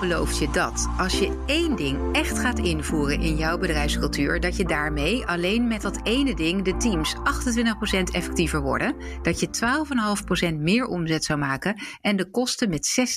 belooft je dat als je één ding echt gaat invoeren in jouw bedrijfscultuur, dat je daarmee alleen met dat ene ding de teams 28% effectiever worden, dat je 12,5% meer omzet zou maken en de kosten met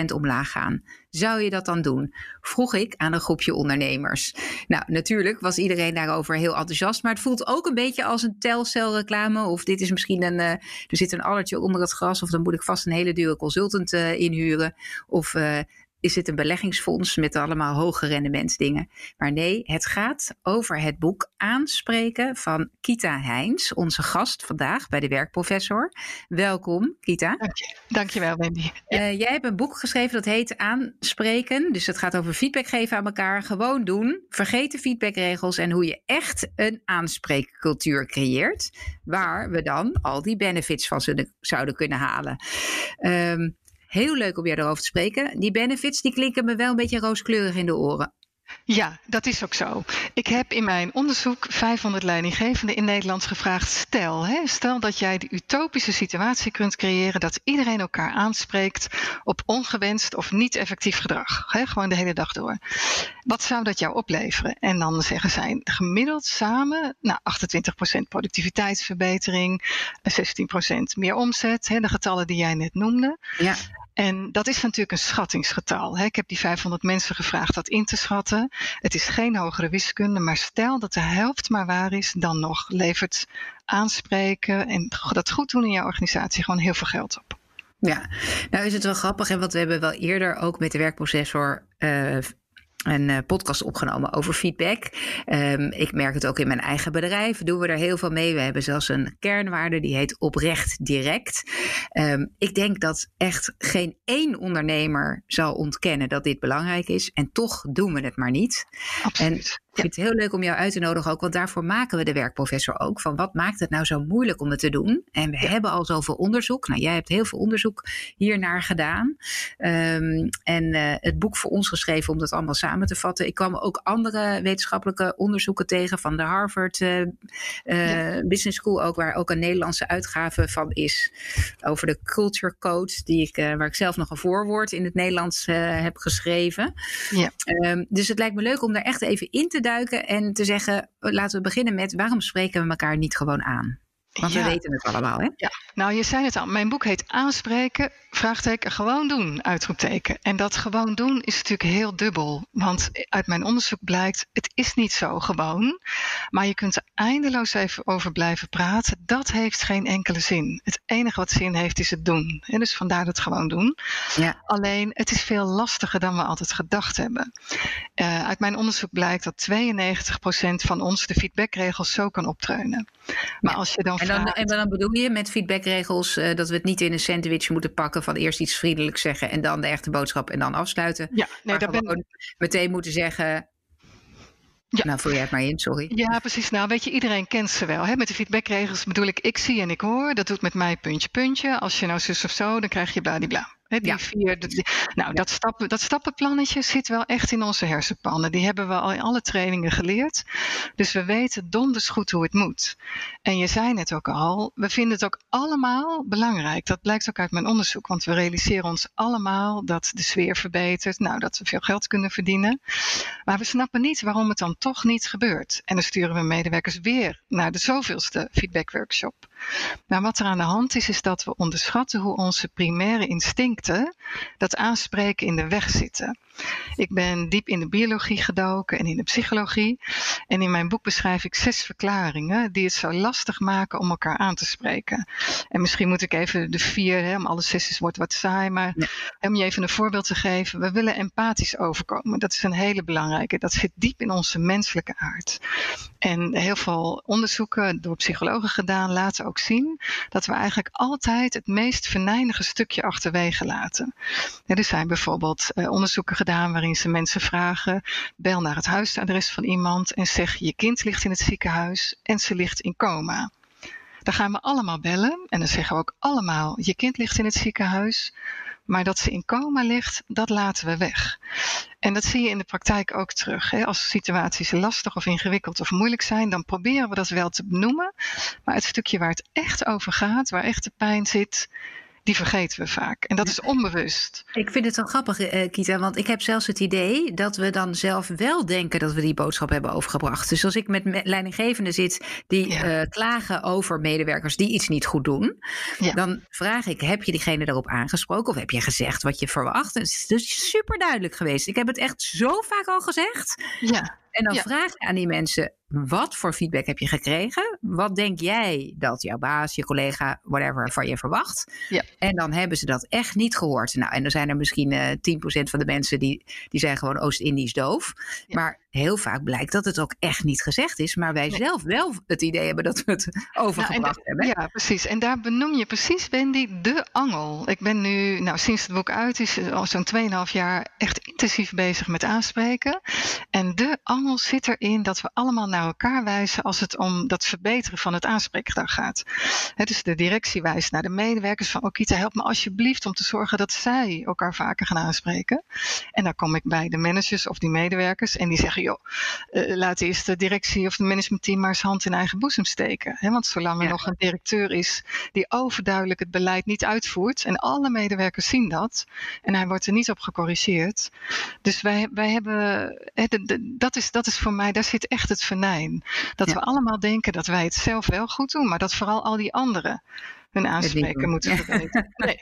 16% omlaag gaan. Zou je dat dan doen? Vroeg ik aan een groepje ondernemers. Nou, natuurlijk was iedereen daarover heel enthousiast, maar het voelt ook een beetje als een telcelreclame. Of dit is misschien een, uh, er zit een allertje onder het gras, of dan moet ik vast een hele dure consultant uh, inhuren. Of uh, is dit een beleggingsfonds met allemaal hoge rendementsdingen. Maar nee, het gaat over het boek Aanspreken van Kita Heins, onze gast vandaag bij de Werkprofessor. Welkom, Kita. Dank je. Dankjewel, Wendy. Ja. Uh, jij hebt een boek geschreven dat heet Aanspreken. Dus het gaat over feedback geven aan elkaar. Gewoon doen. Vergeet de feedbackregels en hoe je echt een aanspreekcultuur creëert. Waar we dan al die benefits van zouden kunnen halen. Um, Heel leuk om jou erover te spreken. Die benefits die klinken me wel een beetje rooskleurig in de oren. Ja, dat is ook zo. Ik heb in mijn onderzoek 500 leidinggevenden in Nederland gevraagd: stel, hè, stel dat jij de utopische situatie kunt creëren dat iedereen elkaar aanspreekt op ongewenst of niet effectief gedrag. Hè, gewoon de hele dag door. Wat zou dat jou opleveren? En dan zeggen zij gemiddeld samen nou, 28% productiviteitsverbetering, 16% meer omzet, hè, de getallen die jij net noemde. Ja. En dat is natuurlijk een schattingsgetal. Ik heb die 500 mensen gevraagd dat in te schatten. Het is geen hogere wiskunde, maar stel dat de helft maar waar is, dan nog levert aanspreken en dat goed doen in jouw organisatie gewoon heel veel geld op. Ja, nou is het wel grappig, en wat we hebben wel eerder ook met de werkprocessor uh, een uh, podcast opgenomen over feedback. Um, ik merk het ook in mijn eigen bedrijf. Doen we er heel veel mee. We hebben zelfs een kernwaarde die heet oprecht direct. Um, ik denk dat echt geen één ondernemer zal ontkennen dat dit belangrijk is. En toch doen we het maar niet. Absoluut. En ik vind het heel leuk om jou uit te nodigen ook, want daarvoor maken we de werkprofessor ook. Van wat maakt het nou zo moeilijk om het te doen? En we ja. hebben al zoveel onderzoek. Nou, jij hebt heel veel onderzoek hiernaar gedaan. Um, en uh, het boek voor ons geschreven om dat allemaal samen te vatten. Ik kwam ook andere wetenschappelijke onderzoeken tegen van de Harvard uh, uh, ja. Business School, ook waar ook een Nederlandse uitgave van is. Over de Culture Code, die ik, waar ik zelf nog een voorwoord in het Nederlands heb geschreven. Ja. Um, dus het lijkt me leuk om daar echt even in te duiken en te zeggen: laten we beginnen met waarom spreken we elkaar niet gewoon aan? Want ja. we weten het allemaal, hè? Ja. Nou, je zei het al. Mijn boek heet Aanspreken, vraagteken, gewoon doen, uitroepteken. En dat gewoon doen is natuurlijk heel dubbel. Want uit mijn onderzoek blijkt, het is niet zo gewoon. Maar je kunt er eindeloos even over blijven praten. Dat heeft geen enkele zin. Het enige wat zin heeft, is het doen. En dus vandaar het gewoon doen. Ja. Alleen, het is veel lastiger dan we altijd gedacht hebben. Uh, uit mijn onderzoek blijkt dat 92% van ons de feedbackregels zo kan optreunen. Maar ja. als je dan dan, en dan bedoel je met feedbackregels uh, dat we het niet in een sandwich moeten pakken van eerst iets vriendelijks zeggen en dan de echte boodschap en dan afsluiten. Ja, nee, maar gewoon ben... meteen moeten zeggen. Ja. Nou, vul jij het maar in, sorry. Ja, precies. Nou, weet je, iedereen kent ze wel. Hè? Met de feedbackregels bedoel ik, ik zie en ik hoor. Dat doet met mij puntje, puntje. Als je nou zus of zo, dan krijg je bladibla. He, die ja. vier, die, nou, ja. dat, stappen, dat stappenplannetje zit wel echt in onze hersenpannen. Die hebben we al in alle trainingen geleerd. Dus we weten donders goed hoe het moet. En je zei net ook al, we vinden het ook allemaal belangrijk. Dat blijkt ook uit mijn onderzoek. Want we realiseren ons allemaal dat de sfeer verbetert. Nou, dat we veel geld kunnen verdienen. Maar we snappen niet waarom het dan toch niet gebeurt. En dan sturen we medewerkers weer naar de zoveelste feedbackworkshop. Maar wat er aan de hand is, is dat we onderschatten hoe onze primaire dat aanspreken in de weg zitten. Ik ben diep in de biologie gedoken en in de psychologie. En in mijn boek beschrijf ik zes verklaringen die het zo lastig maken om elkaar aan te spreken. En misschien moet ik even de vier, hè, om alle zes wordt wat saai, maar ja. om je even een voorbeeld te geven. We willen empathisch overkomen. Dat is een hele belangrijke. Dat zit diep in onze menselijke aard. En heel veel onderzoeken door psychologen gedaan laten ook zien dat we eigenlijk altijd het meest venijnige stukje achterwege laten. Er zijn bijvoorbeeld uh, onderzoeken gedaan waarin ze mensen vragen: bel naar het huisadres van iemand en zeg je kind ligt in het ziekenhuis en ze ligt in coma. Dan gaan we allemaal bellen en dan zeggen we ook allemaal: je kind ligt in het ziekenhuis. Maar dat ze in coma ligt, dat laten we weg. En dat zie je in de praktijk ook terug. Hè? Als situaties lastig of ingewikkeld of moeilijk zijn, dan proberen we dat wel te benoemen. Maar het stukje waar het echt over gaat, waar echt de pijn zit, die vergeten we vaak. En dat is onbewust. Ik vind het wel grappig, uh, Kita, want ik heb zelfs het idee dat we dan zelf wel denken dat we die boodschap hebben overgebracht. Dus als ik met leidinggevenden zit die ja. uh, klagen over medewerkers die iets niet goed doen, ja. dan vraag ik: heb je diegene daarop aangesproken of heb je gezegd wat je verwacht? Het is dus super duidelijk geweest. Ik heb het echt zo vaak al gezegd. Ja. En dan vraag je aan die mensen: wat voor feedback heb je gekregen? Wat denk jij dat jouw baas, je collega, whatever van je verwacht? Ja. En dan hebben ze dat echt niet gehoord. Nou, en dan zijn er misschien uh, eh, 10% van de mensen die, die zijn gewoon Oost-Indisch doof. Maar heel vaak blijkt dat het ook echt niet gezegd is, maar wij zelf wel het idee hebben dat we het overgebracht nou, hebben. Ja, precies. En daar benoem je precies, Wendy, de angel. Ik ben nu, nou, sinds het boek uit is, al zo'n 2,5 jaar echt intensief bezig met aanspreken. En de angel zit erin dat we allemaal naar elkaar wijzen als het om dat verbeteren van het aanspreekgedrag gaat. He, dus de directie wijst naar de medewerkers van, Okita, help me alsjeblieft om te zorgen dat zij elkaar vaker gaan aanspreken. En dan kom ik bij de managers of die medewerkers en die zeggen, joh, uh, laat eerst de directie of het managementteam maar eens hand in eigen boezem steken. Hè? Want zolang er nog een directeur is die overduidelijk het beleid niet uitvoert, en alle medewerkers zien dat, en hij wordt er niet op gecorrigeerd. Dus wij, wij hebben, hè, de, de, dat, is, dat is voor mij, daar zit echt het venijn. Dat we allemaal denken dat wij het zelf wel goed doen, maar dat vooral al die anderen hun aanspreken moeten verbeteren. Nee.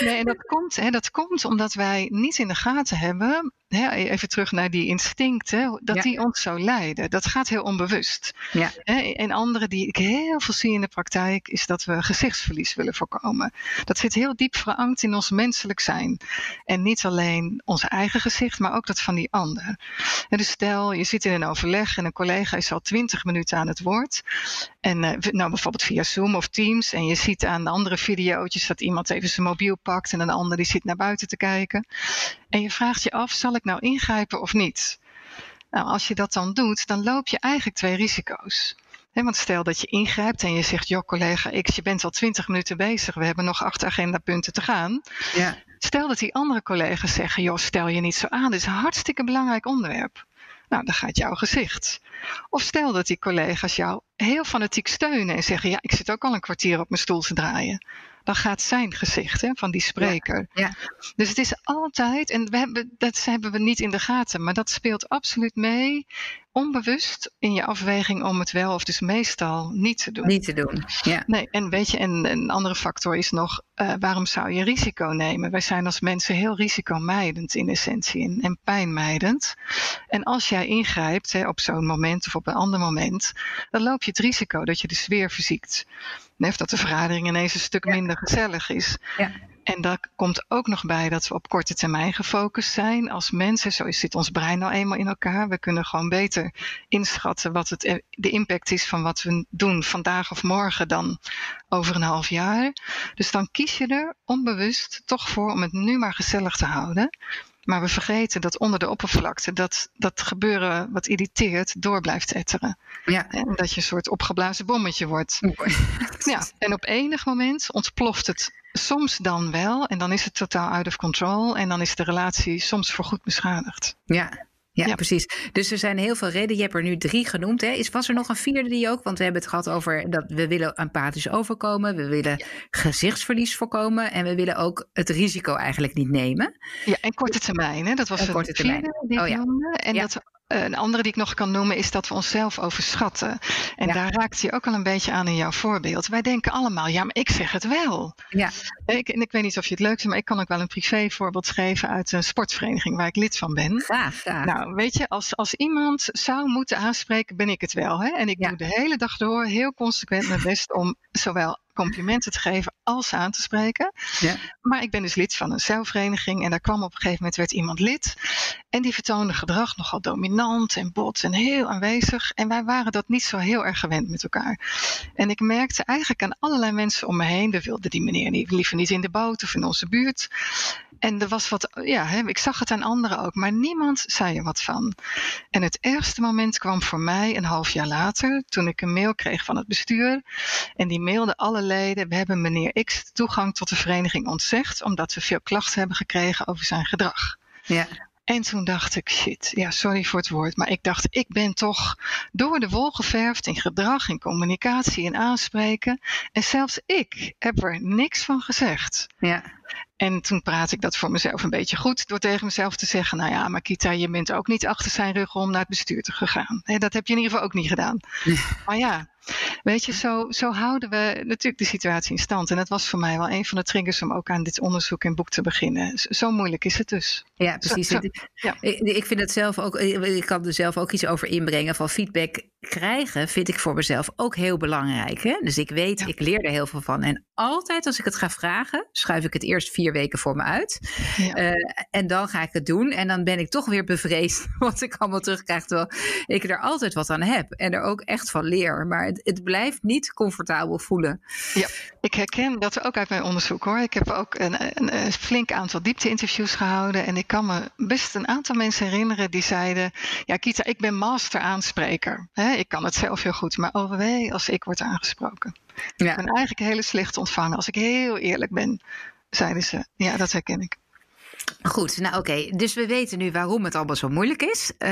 nee, en dat komt, hè, dat komt omdat wij niet in de gaten hebben hè, even terug naar die instincten, dat die ons zo leiden. Dat gaat heel onbewust. Ja. Hè, en andere die ik heel veel zie in de praktijk, is dat we gezichtsverlies willen voorkomen. Dat zit heel diep verankerd in ons menselijk zijn. En niet alleen ons eigen gezicht, maar ook dat van die ander. En dus stel, je zit in een overleg en een collega is al twintig minuten aan het woord. En uh, nou bijvoorbeeld via Zoom of Teams. En je ziet aan de andere video's dat iemand even zijn mobiel pakt en een ander die zit naar buiten te kijken. En je vraagt je af, zal ik nou ingrijpen of niet? Nou, als je dat dan doet, dan loop je eigenlijk twee risico's. want stel dat je ingrijpt en je zegt, joh collega X, je bent al twintig minuten bezig, we hebben nog acht agendapunten te gaan. Ja. Stel dat die andere collega's zeggen, joh, stel je niet zo aan, dit is een hartstikke belangrijk onderwerp. Nou, dan gaat jouw gezicht. Of stel dat die collega's jou heel fanatiek steunen en zeggen, ja, ik zit ook al een kwartier op mijn stoel te draaien dan gaat zijn gezicht hè, van die spreker. Ja, Dus het is altijd, en we hebben, dat hebben we niet in de gaten, maar dat speelt absoluut mee onbewust in je afweging om het wel of dus meestal niet te doen. Niet te doen, ja. Nee, en weet je, en een andere factor is nog, uh, waarom zou je risico nemen? Wij zijn als mensen heel risicomijdend in essentie en pijnmijdend. En als jij ingrijpt hè, op zo'n moment of op een ander moment, dan loop je het risico dat je de sfeer verziekt. Of dat de vergadering ineens een stuk minder gezellig is. Ja. En daar komt ook nog bij dat we op korte termijn gefocust zijn als mensen. Zo zit ons brein nou eenmaal in elkaar. We kunnen gewoon beter inschatten wat het, eh, de impact is van wat we doen vandaag of morgen dan over een half jaar. Dus dan kies je er onbewust toch voor om het nu maar gezellig te houden. Maar we vergeten dat onder de oppervlakte dat, dat gebeuren wat irriteert door blijft etteren. Ja. En dat je een soort opgeblazen bommetje wordt. Ja, en op enig moment ontploft het soms dan wel. En dan is het totaal out of control. En dan is de relatie soms voorgoed beschadigd. Ja, ja, precies. Dus er zijn heel veel redenen. Je hebt er nu drie genoemd. Hè. Is, was er nog een vierde die ook? Want we hebben het gehad over dat we willen empathisch overkomen. We willen gezichtsverlies voorkomen. En we willen ook het risico eigenlijk niet nemen. Ja, en korte termijn. Hè? Dat was een korte termijn. Oh, ja. En dat een andere die ik nog kan noemen is dat we onszelf overschatten. En daar raakt je ook al een beetje aan in jouw voorbeeld. Wij denken allemaal, ja, maar ik zeg het wel. Ja. Ik, en ik weet niet of je het leuk vindt, maar ik kan ook wel een privé voorbeeld geven uit een sportvereniging waar ik lid van ben. Graag, graag. Nou, weet je, als, als iemand zou moeten aanspreken, ben ik het wel. Hè? En ik doe de hele dag door heel consequent mijn best om zowel complimenten te geven als aan te spreken. Ja. Maar ik ben dus lid van een celvereniging en daar kwam op een gegeven moment werd iemand lid. En die vertoonde gedrag nogal dominant en bot en heel aanwezig. En wij waren dat niet zo heel erg gewend met elkaar. En ik merkte eigenlijk aan allerlei mensen om me heen, we wilden die meneer niet, liever niet in de boot of in onze buurt. En er was wat, ja, ik zag het aan anderen ook, maar niemand zei er wat van. En het ergste moment kwam voor mij een half jaar later, toen ik een mail kreeg van het bestuur. En die mailde alle leden, we hebben meneer X toegang tot de vereniging ontzegd, omdat we veel klachten hebben gekregen over zijn gedrag. Ja. En toen dacht ik, shit, ja, sorry voor het woord, maar ik dacht, ik ben toch door de wol geverfd in gedrag, in communicatie, in aanspreken. En zelfs ik heb er niks van gezegd. Ja. En toen praat ik dat voor mezelf een beetje goed door tegen mezelf te zeggen: Nou ja, Makita, je bent ook niet achter zijn rug om naar het bestuur te gegaan. dat heb je in ieder geval ook niet gedaan. maar ja, weet je, zo, zo houden we natuurlijk de situatie in stand. En dat was voor mij wel een van de triggers om ook aan dit onderzoek en boek te beginnen. Zo moeilijk is het dus. Ja, precies. ja. Ik vind het zelf ook, ik kan er zelf ook iets over inbrengen van feedback krijgen, vind ik voor mezelf ook heel belangrijk. Hè? Dus ik weet, ik leer er heel veel van. En altijd als ik het ga vragen, schuif ik het eerst vier weken voor me uit. Ja. Uh, en dan ga ik het doen. En dan ben ik toch weer bevreesd wat ik allemaal terugkrijg. Terwijl ik er altijd wat aan heb. En er ook echt van leer. Maar het, het blijft niet comfortabel voelen. Ja, ik herken dat ook uit mijn onderzoek hoor. Ik heb ook een, een, een flink aantal diepte-interviews gehouden. En ik kan me best een aantal mensen herinneren die zeiden: Ja, Kita, ik ben master aanspreker. ik kan het zelf heel goed. Maar overwee als ik word aangesproken. Ja. Ik ben eigenlijk hele slecht ontvangen, als ik heel eerlijk ben zeiden ze. Ja, dat herken ik. Goed, nou oké. Dus we weten nu waarom het allemaal zo moeilijk is. Uh,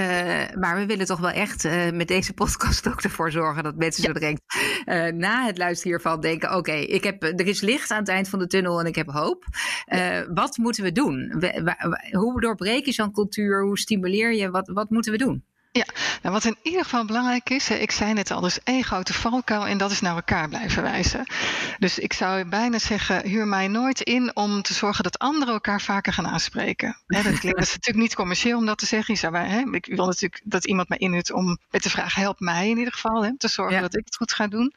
maar we willen toch wel echt uh, met deze podcast ook ervoor zorgen dat mensen zo direct uh, na het luisteren hiervan denken: oké, ik heb er is licht aan het eind van de tunnel en ik heb hoop. wat moeten we doen? We, hoe doorbreek je zo'n cultuur? Hoe stimuleer je? Wat, wat moeten we doen? Ja, nou wat in ieder geval belangrijk is, ik zei net al, dus één grote valkuil en dat is naar elkaar blijven wijzen. Dus ik zou bijna zeggen, huur mij nooit in om te zorgen dat anderen elkaar vaker gaan aanspreken. dat, klinkt, dat is natuurlijk niet commercieel om dat te zeggen. Je ik wil natuurlijk dat iemand mij inhuurt om met de vraag, help mij in ieder geval, hè, te zorgen dat ik het goed ga doen.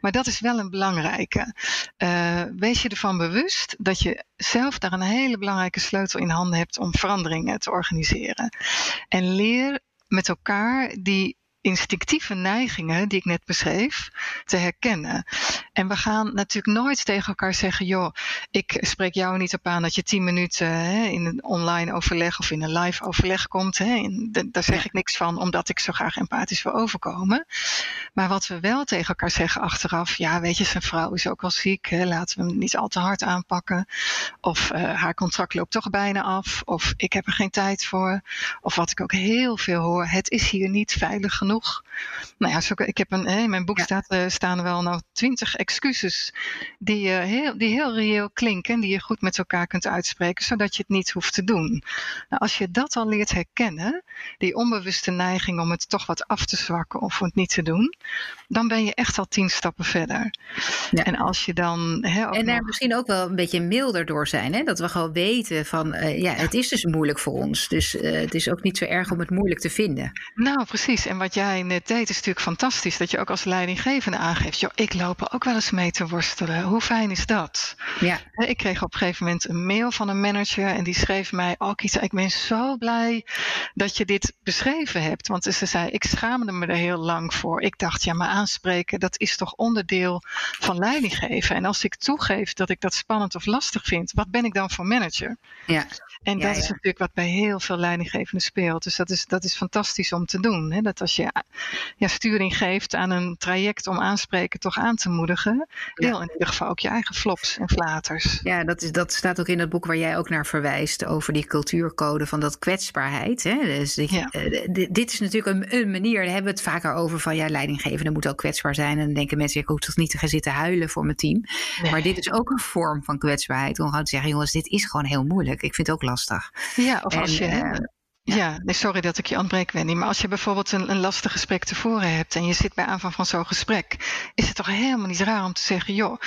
Maar dat is wel een belangrijke. Uh, wees je ervan bewust dat je zelf daar een hele belangrijke sleutel in handen hebt om veranderingen te organiseren. En leer met elkaar die instinctieve neigingen die ik net beschreef te herkennen. En we gaan natuurlijk nooit tegen elkaar zeggen: joh, ik spreek jou niet op aan dat je tien minuten hè, in een online overleg of in een live overleg komt. Hè, daar zeg ik niks van, omdat ik zo graag empathisch wil overkomen. Maar wat we wel tegen elkaar zeggen achteraf: ja, weet je, zijn vrouw is ook al ziek, hè, laten we hem niet al te hard aanpakken. Of uh, haar contract loopt toch bijna af. Of ik heb er geen tijd voor. Of wat ik ook heel veel hoor: het is hier niet veilig genoeg nou ja, zo, ik heb een, in mijn boek staat, uh, staan er wel nou twintig excuses die, uh, heel, die heel reëel klinken, die je goed met elkaar kunt uitspreken, zodat je het niet hoeft te doen. Nou, als je dat al leert herkennen, die onbewuste neiging om het toch wat af te zwakken of het niet te doen, dan ben je echt al tien stappen verder. Ja. En als je dan. en daar misschien ook wel een beetje milder door zijn, hè? dat we gewoon weten van uh, ja, het is dus moeilijk voor ons. Dus het is ook niet zo erg om het moeilijk te vinden. Nou, precies. En wat jij jij net deed, is natuurlijk fantastisch. Dat je ook als leidinggevende aangeeft, joh, ik loop er ook wel eens mee te worstelen. Hoe fijn is dat? Ja. Ik kreeg op een gegeven moment een mail van een manager en die schreef mij, oh Kita, ik ben zo blij dat je dit beschreven hebt. Want ze zei, ik schaamde me er heel lang voor. Ik dacht, ja, maar aanspreken, dat is toch onderdeel van leidinggeven. En als ik toegeef dat ik dat spannend of lastig vind, wat ben ik dan voor manager? Ja. En dat is natuurlijk wat bij heel veel leidinggevenden speelt. Dus dat is, dat is fantastisch om te doen. Hè? Dat als je ja, sturing geeft aan een traject om aanspreken toch aan te moedigen, deel in ieder geval ook je eigen flops en flaters. Ja, dat, is, dat staat ook in het boek waar jij ook naar verwijst over die cultuurcode van dat kwetsbaarheid. Hè? Dus ja. uh, dit is natuurlijk een, een, manier, daar hebben we het vaker over van ja, leidinggevende moet ook kwetsbaar zijn. En dan denken mensen, ik hoef toch niet te gaan zitten huilen voor mijn team. Maar dit is ook een vorm van kwetsbaarheid om gewoon te zeggen, jongens, dit is gewoon heel moeilijk. Ik vind het ook lastig. Ja, of als je. Uh, ja, nee, sorry dat ik je ontbreek, Wendy. Maar als je bijvoorbeeld een, een lastig gesprek tevoren hebt en je zit bij aanvang van zo'n gesprek, is het toch helemaal niet raar om te zeggen: joh,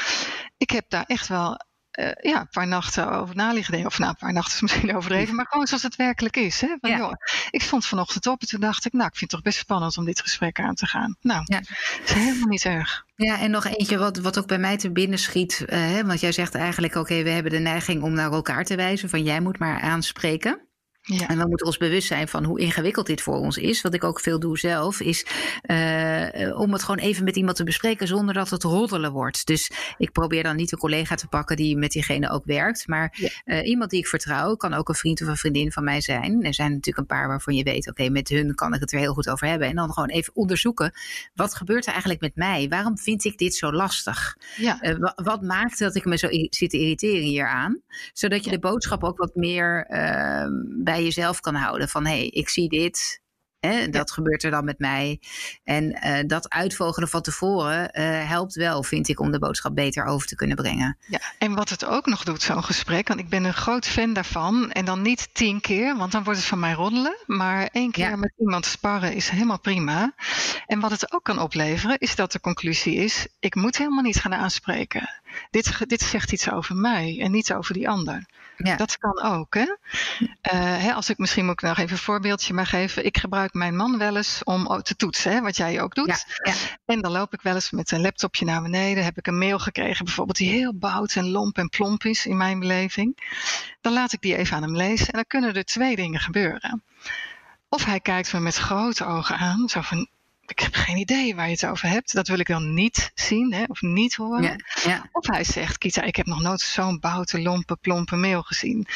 ik heb daar echt wel uh, ja, een paar nachten over na liggen denken. Of nou, een paar nachten is misschien overdreven, maar gewoon zoals het werkelijk is. Hè? Van, joh, ik stond vanochtend op en toen dacht ik, nou, ik vind het toch best spannend om dit gesprek aan te gaan. Nou, ja. is helemaal niet erg. Ja, en nog eentje wat, wat ook bij mij te binnen schiet. Uh, want jij zegt eigenlijk, oké, we hebben de neiging om naar elkaar te wijzen. Van jij moet maar aanspreken. Ja. En we moeten ons bewust zijn van hoe ingewikkeld dit voor ons is. Wat ik ook veel doe zelf, is uh, om het gewoon even met iemand te bespreken zonder dat het roddelen wordt. Dus ik probeer dan niet een collega te pakken die met diegene ook werkt. Maar uh, iemand die ik vertrouw, kan ook een vriend of een vriendin van mij zijn. Er zijn natuurlijk een paar waarvan je weet, oké, met hun kan ik het er heel goed over hebben. En dan gewoon even onderzoeken, wat gebeurt er eigenlijk met mij? Waarom vind ik dit zo lastig? Ja. Uh, wat maakt dat ik me zo zit te irriteren hieraan? Zodat je de boodschap ook wat meer bij bij jezelf kan houden. Van hé, hey, ik zie dit. Hè, dat gebeurt er dan met mij. En uh, dat uitvogelen van tevoren uh, helpt wel, vind ik, om de boodschap beter over te kunnen brengen. Ja, en wat het ook nog doet, zo'n gesprek, want ik ben een groot fan daarvan. En dan niet tien keer, want dan wordt het van mij roddelen. Maar één keer ja. met iemand sparren is helemaal prima. En wat het ook kan opleveren, is dat de conclusie is: ik moet helemaal niet gaan aanspreken. Dit, dit zegt iets over mij en niet over die ander. Ja. Dat kan ook. Hè? Uh, hè, als ik misschien moet ik nog even een voorbeeldje maar geven. Ik gebruik mijn man wel eens om te toetsen, hè, wat jij ook doet. Ja, ja. En dan loop ik wel eens met een laptopje naar beneden. Heb ik een mail gekregen, bijvoorbeeld, die heel bout en lomp en plomp is in mijn beleving. Dan laat ik die even aan hem lezen en dan kunnen er twee dingen gebeuren. Of hij kijkt me met grote ogen aan, zo van ik heb geen idee waar je het over hebt. Dat wil ik dan niet zien hè, of niet horen. Ja, ja. Of hij zegt, Kita, ik heb nog nooit zo'n boute, lompe, plompe mail gezien.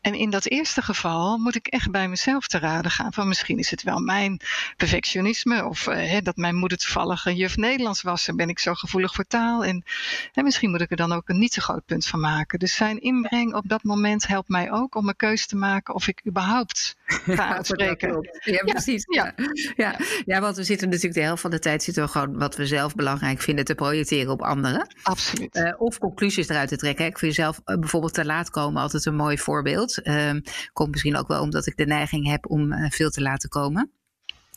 En in dat eerste geval moet ik echt bij mezelf te raden gaan. Van misschien is het wel mijn perfectionisme. Of uh, hè, dat mijn moeder toevallig een juf Nederlands was. En ben ik zo gevoelig voor taal. En hè, misschien moet ik er dan ook een niet te groot punt van maken. Dus zijn inbreng op dat moment helpt mij ook om een keuze te maken of ik überhaupt ga uitspreken. Ja, precies. Ja. Ja. Ja. want we zitten natuurlijk de helft van de tijd zitten we gewoon wat we zelf belangrijk vinden te projecteren op anderen. Absoluut. Uh, of conclusies eruit te trekken. Ik vind zelf uh, bijvoorbeeld te laat komen altijd een mooi voorbeeld. Uh, komt misschien ook wel omdat ik de neiging heb om eh, veel te laten komen.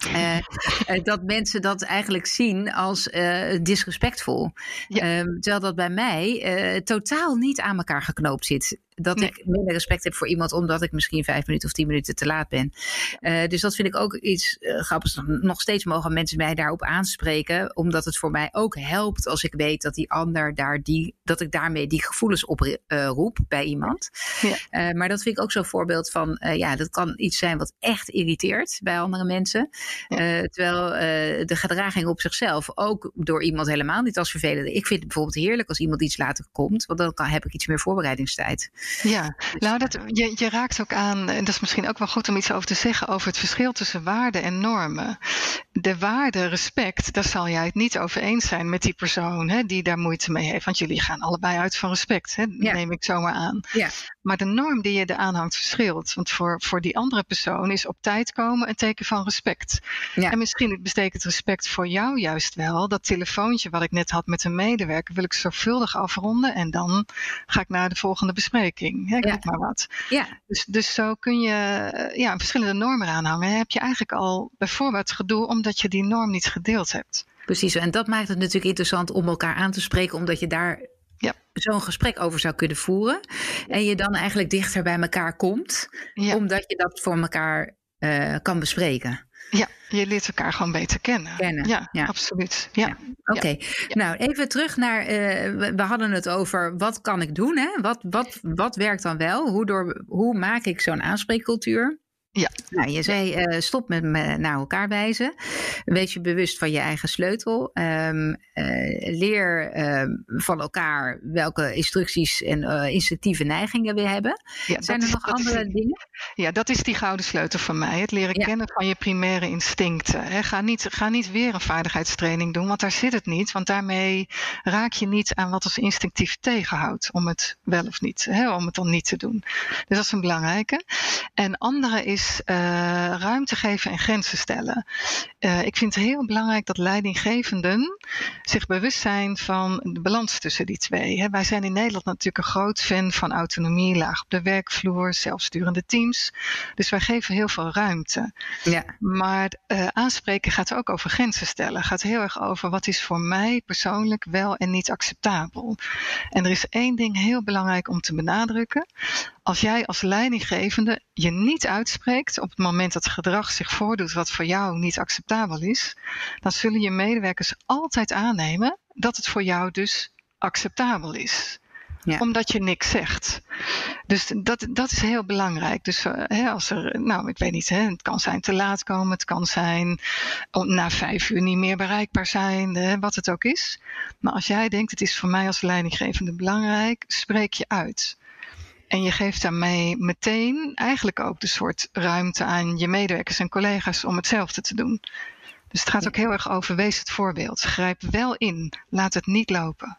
Uh, dat mensen dat eigenlijk zien als uh, disrespectvol. Ja. Uh, terwijl dat bij mij totaal niet aan elkaar geknoopt zit dat nee. ik minder respect heb voor iemand omdat ik misschien vijf minuten of tien minuten te laat ben. Uh, dus dat vind ik ook iets uh, grappigs. Nog steeds mogen mensen mij daarop aanspreken, omdat het voor mij ook helpt als ik weet dat die ander daar die, dat ik daarmee die gevoelens op uh, roep bij iemand. Ja. maar dat vind ik ook zo'n voorbeeld van, ja, dat kan iets zijn wat echt irriteert bij andere mensen. Ja. terwijl de gedraging op zichzelf ook door iemand helemaal niet als vervelend. Ik vind het bijvoorbeeld heerlijk als iemand iets later komt, want dan kan, heb ik iets meer voorbereidingstijd. Ja, nou dat, je, je raakt ook aan, en dat is misschien ook wel goed om iets over te zeggen, over het verschil tussen waarden en normen. De waarde respect, daar zal jij het niet over eens zijn met die persoon hè, die daar moeite mee heeft. Want jullie gaan allebei uit van respect, hè, ja. neem ik zomaar aan. Ja. Maar de norm die je er aanhangt verschilt. Want voor, voor die andere persoon is op tijd komen een teken van respect. Ja. En misschien betekent respect voor jou juist wel. Dat telefoontje wat ik net had met een medewerker wil ik zorgvuldig afronden. En dan ga ik naar de volgende bespreking. Hè, ik ja. maar wat. Ja. Dus, dus zo kun je ja, verschillende normen aanhangen. Heb je eigenlijk al bijvoorbeeld gedoe omdat je die norm niet gedeeld hebt. Precies, en dat maakt het natuurlijk interessant om elkaar aan te spreken, omdat je daar ja. zo'n gesprek over zou kunnen voeren. En je dan eigenlijk dichter bij elkaar komt, ja. omdat je dat voor elkaar uh, kan bespreken. Ja, je leert elkaar gewoon beter kennen. kennen. Ja, ja. absoluut. Ja. ja. Oké, okay. nou even terug naar, uh, we hadden het over wat kan ik doen? Hè? Wat, wat, wat werkt dan wel? Hoe, door, hoe maak ik zo'n aanspreekcultuur? Ja. Nou, je zei uh, stop met me naar elkaar wijzen. Wees je bewust van je eigen sleutel. Um, uh, leer um, van elkaar welke instructies en uh, instinctieve neigingen we hebben. Ja, Zijn er nog andere is, dingen? Ja, dat is die gouden sleutel van mij. Het leren ja. kennen van je primaire instincten. He, ga, niet, ga niet weer een vaardigheidstraining doen, want daar zit het niet. Want daarmee raak je niet aan wat ons instinctief tegenhoudt om het wel of niet, he, om het dan niet te doen. Dus dat is een belangrijke. En andere is uh, ruimte geven en grenzen stellen. Uh, ik vind het heel belangrijk dat leidinggevenden zich bewust zijn van de balans tussen die twee. He, wij zijn in Nederland natuurlijk een groot fan van autonomie, laag op de werkvloer, zelfsturende teams. Dus wij geven heel veel ruimte. Ja. Maar uh, aanspreken gaat ook over grenzen stellen. Gaat heel erg over wat is voor mij persoonlijk wel en niet acceptabel. En er is één ding heel belangrijk om te benadrukken. Als jij als leidinggevende je niet uitspreekt op het moment dat gedrag zich voordoet wat voor jou niet acceptabel is, dan zullen je medewerkers altijd aannemen dat het voor jou dus acceptabel is. Ja. Omdat je niks zegt. Dus dat, dat is heel belangrijk. Dus uh, hè, als er, nou, ik weet niet, hè, het kan zijn te laat komen, het kan zijn na vijf uur niet meer bereikbaar zijn, hè, wat het ook is. Maar als jij denkt, het is voor mij als leidinggevende belangrijk, spreek je uit. En je geeft daarmee meteen eigenlijk ook de soort ruimte aan je medewerkers en collega's om hetzelfde te doen. Dus het gaat ook heel erg over wees het voorbeeld. Grijp wel in. Laat het niet lopen.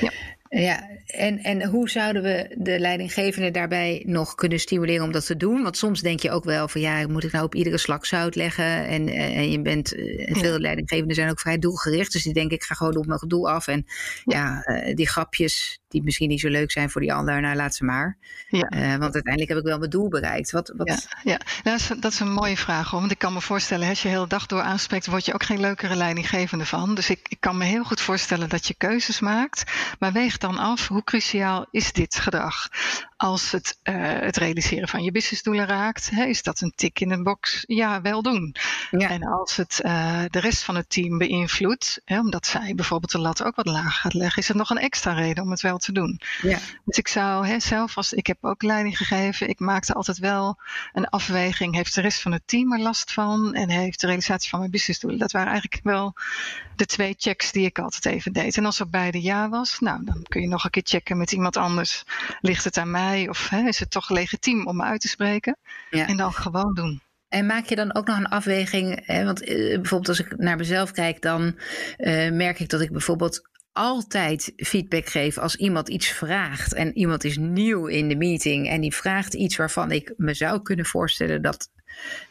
Ja. Ja, en, en hoe zouden we de leidinggevende daarbij nog kunnen stimuleren om dat te doen? Want soms denk je ook wel van ja, moet ik nou op iedere slag zout leggen? En, eh, en je bent, eh, veel leidinggevenden zijn ook vrij doelgericht. Dus die denken ik ga gewoon op mijn doel af. En ja, ja die grapjes die misschien niet zo leuk zijn voor die ander, nou laat ze maar. Ja. want uiteindelijk heb ik wel mijn doel bereikt. Wat, wat... Ja, ja. Dat, is, dat is een mooie vraag. Hoor. Want ik kan me voorstellen, als je de hele dag door aanspreekt, word je ook geen leukere leidinggevende van. Dus ik, ik kan me heel goed voorstellen dat je keuzes maakt. Maar weeg dan af, hoe cruciaal is dit gedrag? Als het uh, het realiseren van je businessdoelen raakt, hè, is dat een tik in de box? Ja, wel doen. Ja. En als het uh, de rest van het team beïnvloedt, hè, omdat zij bijvoorbeeld de lat ook wat lager gaat leggen, is het nog een extra reden om het wel te doen. Ja. Dus ik zou hè, zelf, als ik heb ook leiding gegeven, ik maakte altijd wel een afweging. Heeft de rest van het team er last van? En heeft de realisatie van mijn businessdoelen? Dat waren eigenlijk wel de twee checks die ik altijd even deed. En als er beide ja was, nou, dan kun je nog een keer checken met iemand anders. Ligt het aan mij of hè, is het toch legitiem om me uit te spreken? Ja. En dan gewoon doen. En maak je dan ook nog een afweging? Hè? Want eh, bijvoorbeeld als ik naar mezelf kijk, dan uh, merk ik dat ik bijvoorbeeld altijd feedback geef als iemand iets vraagt en iemand is nieuw in de meeting en die vraagt iets waarvan ik me zou kunnen voorstellen dat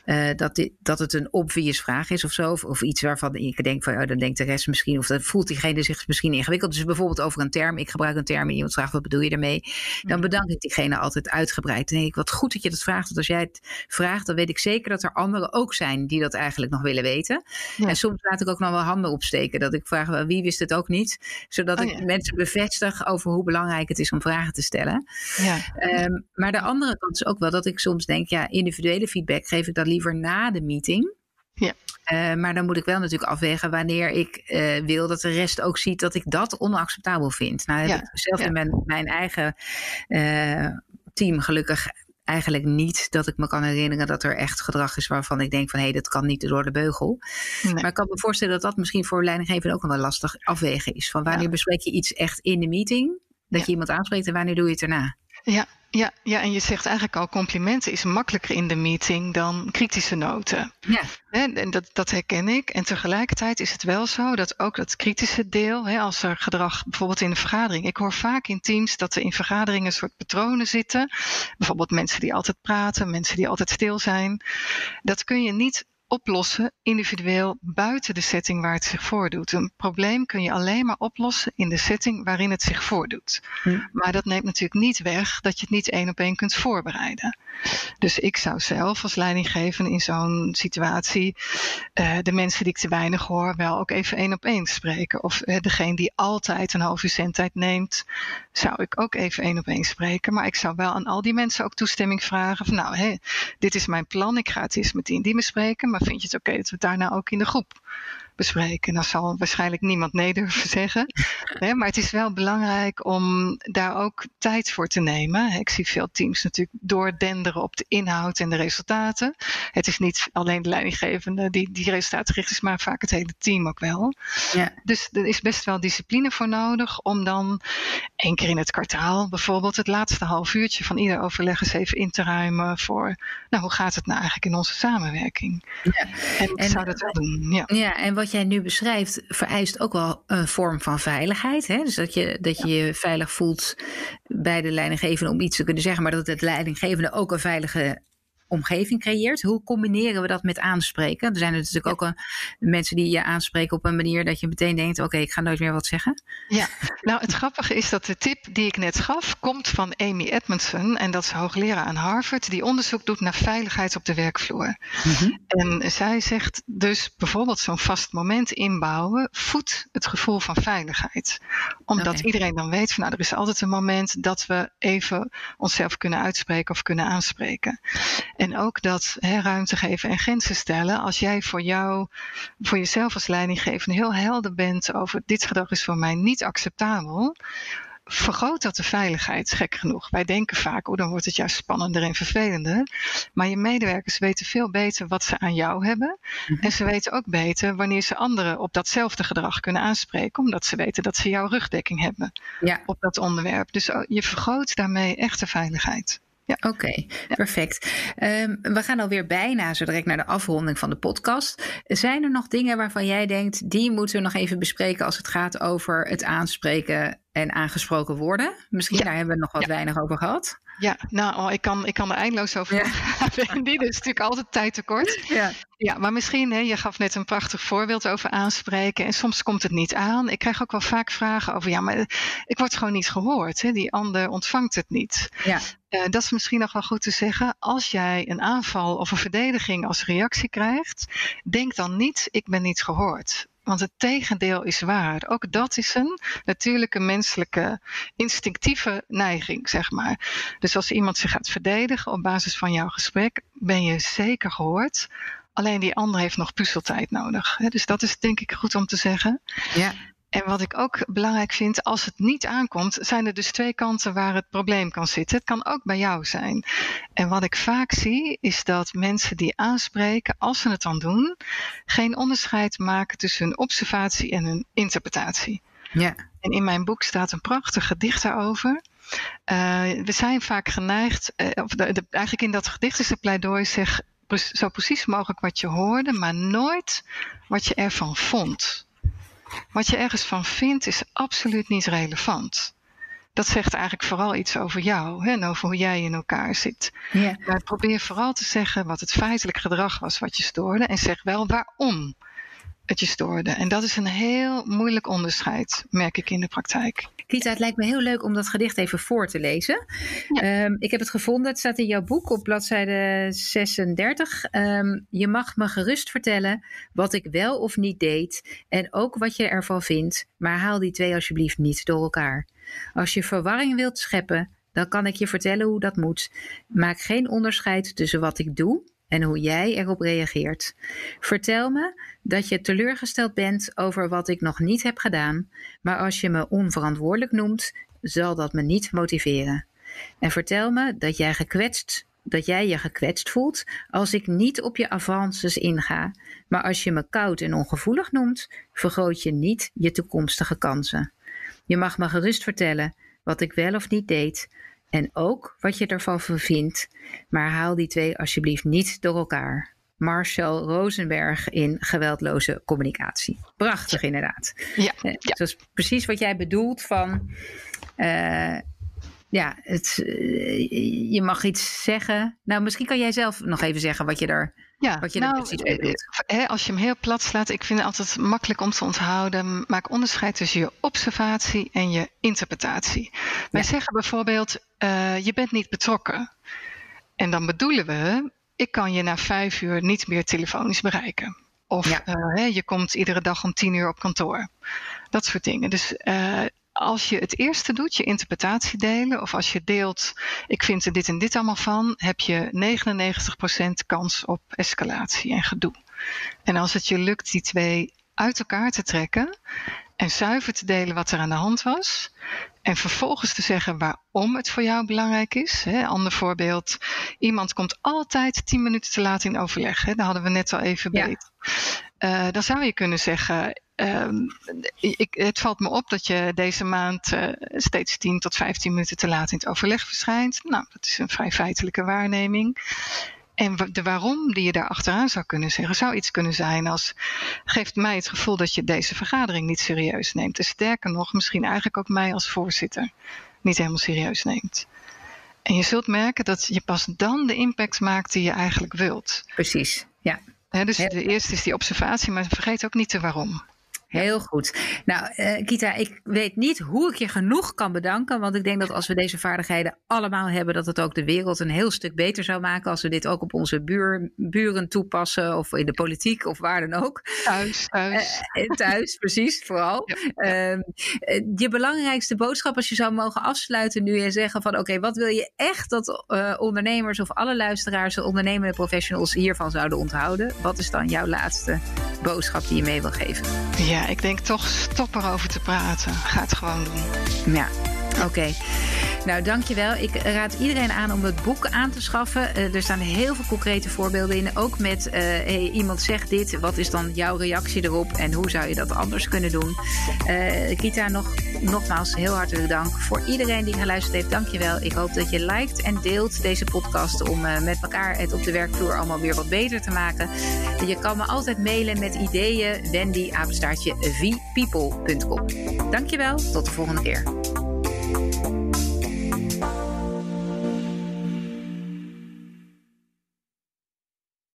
uh, dat, dit, dat het een obvious vraag is of zo. Of, of iets waarvan ik denk van, oh, dan denkt de rest misschien, of dat voelt diegene zich misschien ingewikkeld. Dus bijvoorbeeld over een term, ik gebruik een term en iemand vraagt, wat bedoel je daarmee? Dan bedank ik diegene altijd uitgebreid. Dan denk ik, wat goed dat je dat vraagt. Want als jij het vraagt, dan weet ik zeker dat er anderen ook zijn die dat eigenlijk nog willen weten. En soms laat ik ook nog wel handen opsteken. Dat ik vraag, wie wist het ook niet? Zodat oh, ik mensen bevestig over hoe belangrijk het is om vragen te stellen. Ja. Um, maar de andere kant is ook wel dat ik soms denk, ja, individuele feedback geef ik dat liever na de meeting. Ja. Uh, maar dan moet ik wel natuurlijk afwegen wanneer ik uh, wil dat de rest ook ziet dat ik dat onacceptabel vind. Nou heb ja. ik zelf in mijn, mijn eigen uh, team gelukkig eigenlijk niet dat ik me kan herinneren dat er echt gedrag is waarvan ik denk van hé, hey, dat kan niet door de beugel. Nee. Maar ik kan me voorstellen dat dat misschien voor leidinggevenden ook nog wel lastig afwegen is. Van wanneer ja. bespreek je iets echt in de meeting, dat je iemand aanspreekt en wanneer doe je het erna? Ja, ja, ja, en je zegt eigenlijk al, complimenten is makkelijker in de meeting dan kritische noten. Ja. En dat, dat herken ik. En tegelijkertijd is het wel zo dat ook dat kritische deel, hè, als er gedrag bijvoorbeeld in de vergadering. Ik hoor vaak in teams dat er in vergaderingen een soort patronen zitten. Bijvoorbeeld mensen die altijd praten, mensen die altijd stil zijn. Dat kun je niet oplossen individueel buiten de setting waar het zich voordoet. Een probleem kun je alleen maar oplossen in de setting waarin het zich voordoet. Hm. Maar dat neemt natuurlijk niet weg dat je het niet één op één kunt voorbereiden. Dus ik zou zelf als leidinggevende in zo'n situatie uh, de mensen die ik te weinig hoor wel ook even één op één spreken. Of uh, degene die altijd een half uur zendtijd neemt, zou ik ook even één op één spreken. Maar ik zou wel aan al die mensen ook toestemming vragen van nou, hé, dit is mijn plan, ik ga het eens met die en die bespreken, maar vind je het oké dat we daarna ook in de groep bespreken. Dat zal waarschijnlijk niemand nee durven zeggen. maar het is wel belangrijk om daar ook tijd voor te nemen. Ik zie veel teams natuurlijk doordenderen op de inhoud en de resultaten. Het is niet alleen de leidinggevende die, die resultaatgericht is, maar vaak het hele team ook wel. Ja. Dus er is best wel discipline voor nodig om dan één keer in het kwartaal bijvoorbeeld het laatste half uurtje van ieder overleg eens even in te ruimen voor, nou hoe gaat het nou eigenlijk in onze samenwerking? Ja. En ik zou dat wel doen. Ja, ja en wat wat jij nu beschrijft vereist ook wel een vorm van veiligheid. Hè? Dus dat je, dat je je veilig voelt bij de leidinggevende om iets te kunnen zeggen, maar dat het leidinggevende ook een veilige omgeving creëert. Hoe combineren we dat met aanspreken? Er zijn er natuurlijk ook een, mensen die je aanspreken op een manier dat je meteen denkt: oké, ik ga nooit meer wat zeggen. Ja, nou het grappige is dat de tip die ik net gaf komt van Amy Edmondson en dat is hoogleraar aan Harvard die onderzoek doet naar veiligheid op de werkvloer. Mm-hmm. En zij zegt dus bijvoorbeeld zo'n vast moment inbouwen voedt het gevoel van veiligheid. Omdat okay. iedereen dan weet van nou er is altijd een moment dat we even onszelf kunnen uitspreken of kunnen aanspreken. En ook dat hè, ruimte geven en grenzen stellen. Als jij voor jou, voor jezelf als leidinggevende heel helder bent over dit gedrag is voor mij niet acceptabel vergroot dat de veiligheid, gek genoeg. Wij denken vaak, oh, dan wordt het juist spannender en vervelender. Maar je medewerkers weten veel beter wat ze aan jou hebben. Mhm. En ze weten ook beter wanneer ze anderen op datzelfde gedrag kunnen aanspreken, omdat ze weten dat ze jouw rugdekking hebben ja. op dat onderwerp. Dus oh, je vergroot daarmee echt de veiligheid. Ja. Oké, okay, perfect. Um, we gaan alweer bijna zo direct naar de afronding van de podcast. Zijn er nog dingen waarvan jij denkt, die moeten we nog even bespreken als het gaat over het aanspreken en aangesproken worden. Misschien daar hebben we nog wat weinig over gehad. Ja, nou, oh, ik, kan, ik kan er eindeloos over ja. Die is natuurlijk altijd tijd tekort. Ja. ja, maar misschien, hè, je gaf net een prachtig voorbeeld over aanspreken. En soms komt het niet aan. Ik krijg ook wel vaak vragen over, ja, maar ik word gewoon niet gehoord. Hè? Die ander ontvangt het niet. Ja. Uh, dat is misschien nog wel goed te zeggen. Als jij een aanval of een verdediging als reactie krijgt, denk dan niet, ik ben niet gehoord. Want het tegendeel is waar. Ook dat is een natuurlijke menselijke instinctieve neiging, zeg maar. Dus als iemand zich gaat verdedigen op basis van jouw gesprek, ben je zeker gehoord. Alleen die ander heeft nog puzzeltijd nodig. Dus dat is denk ik goed om te zeggen. Ja. En wat ik ook belangrijk vind, als het niet aankomt, zijn er dus twee kanten waar het probleem kan zitten. Het kan ook bij jou zijn. En wat ik vaak zie, is dat mensen die aanspreken, als ze het dan doen, geen onderscheid maken tussen hun observatie en hun interpretatie. Ja. En in mijn boek staat een prachtig gedicht daarover. Uh, we zijn vaak geneigd, uh, of de, eigenlijk in dat gedicht is het pleidooi, zeg zo precies mogelijk wat je hoorde, maar nooit wat je ervan vond. Wat je ergens van vindt is absoluut niet relevant. Dat zegt eigenlijk vooral iets over jou hè, en over hoe jij in elkaar zit. Maar probeer vooral te zeggen wat het feitelijk gedrag was wat je stoorde en zeg wel waarom het je stoorde. En dat is een heel moeilijk onderscheid, merk ik in de praktijk. Kita, het lijkt me heel leuk om dat gedicht even voor te lezen. Ehm, ik heb het gevonden, het staat in jouw boek op bladzijde 36. Ehm, je mag me gerust vertellen wat ik wel of niet deed en ook wat je ervan vindt, maar haal die twee alsjeblieft niet door elkaar. Als je verwarring wilt scheppen, dan kan ik je vertellen hoe dat moet. Maak geen onderscheid tussen wat ik doe en hoe jij erop reageert. Vertel me dat je teleurgesteld bent over wat ik nog niet heb gedaan, maar als je me onverantwoordelijk noemt, zal dat me niet motiveren. En vertel me dat jij gekwetst dat jij je gekwetst voelt als ik niet op je avances inga, maar als je me koud en ongevoelig noemt, vergroot je niet je toekomstige kansen. Je mag me gerust vertellen wat ik wel of niet deed, en ook wat je ervan vindt, maar haal die twee alsjeblieft niet door elkaar. Marcel Rosenberg in geweldloze communicatie. Prachtig inderdaad. Ja, eh, ja. Dat is precies wat jij bedoelt van... Uh, ja, het, uh, je mag iets zeggen. Nou, misschien kan jij zelf nog even zeggen wat je daar ja, wat je nou, precies Hè, als je hem heel plat slaat, ik vind het altijd makkelijk om te onthouden. Maak onderscheid tussen je observatie en je interpretatie. Wij zeggen bijvoorbeeld, uh, je bent niet betrokken. En dan bedoelen we, ik kan je na vijf uur niet meer telefonisch bereiken. Of ja. uh, je komt iedere dag om tien uur op kantoor. Dat soort dingen. Dus uh, als je het eerste doet, je interpretatie delen, of als je deelt, ik vind er dit en dit allemaal van, heb je 99% kans op escalatie en gedoe. En als het je lukt die twee uit elkaar te trekken en zuiver te delen wat er aan de hand was, en vervolgens te zeggen waarom het voor jou belangrijk is. Hè, ander voorbeeld, iemand komt altijd 10 minuten te laat in overleg. Hè, daar hadden we net al even bij. Uh, dan zou je kunnen zeggen, Um, ik, het valt me op dat je deze maand uh, steeds 10 tot 15 minuten te laat in het overleg verschijnt. Nou, dat is een vrij feitelijke waarneming. En de waarom die je daar achteraan zou kunnen zeggen, zou iets kunnen zijn als geeft mij het gevoel dat je deze vergadering niet serieus neemt. En sterker nog, misschien eigenlijk ook mij als voorzitter niet helemaal serieus neemt. En je zult merken dat je pas dan de impact maakt die je eigenlijk wilt. Precies, ja. Dus de eerste is die observatie, maar vergeet ook niet de waarom. Heel goed. Nou, uh, Kita, ik weet niet hoe ik je genoeg kan bedanken. Want ik denk dat als we deze vaardigheden allemaal hebben, dat het ook de wereld een heel stuk beter zou maken. Als we dit ook op onze buur, buren toepassen. Of in de politiek of waar dan ook. Thuis, thuis. Uh, thuis, precies, vooral. Ehm, je belangrijkste boodschap, als je zou mogen afsluiten nu en zeggen van oké, wat wil je echt dat ondernemers of alle luisteraars, ondernemende professionals hiervan zouden onthouden? Wat is dan jouw laatste boodschap die je mee wil geven? Ja, ik denk toch stop erover te praten. Ga het gewoon doen. Ja, oké. Nou, dankjewel. Ik raad iedereen aan om het boek aan te schaffen. Uh, er staan heel veel concrete voorbeelden in. Ook met hey, iemand zegt dit. Wat is dan jouw reactie erop? En hoe zou je dat anders kunnen doen? Uh, Kita, nog, nogmaals heel hartelijk dank. Voor iedereen die geluisterd heeft, dankjewel. Ik hoop dat je liked en deelt deze podcast om met elkaar het op de werkvloer allemaal weer wat beter te maken. Je kan me altijd mailen met ideeën. Wendy, apenstaartje. Dankjewel. Tot de volgende keer.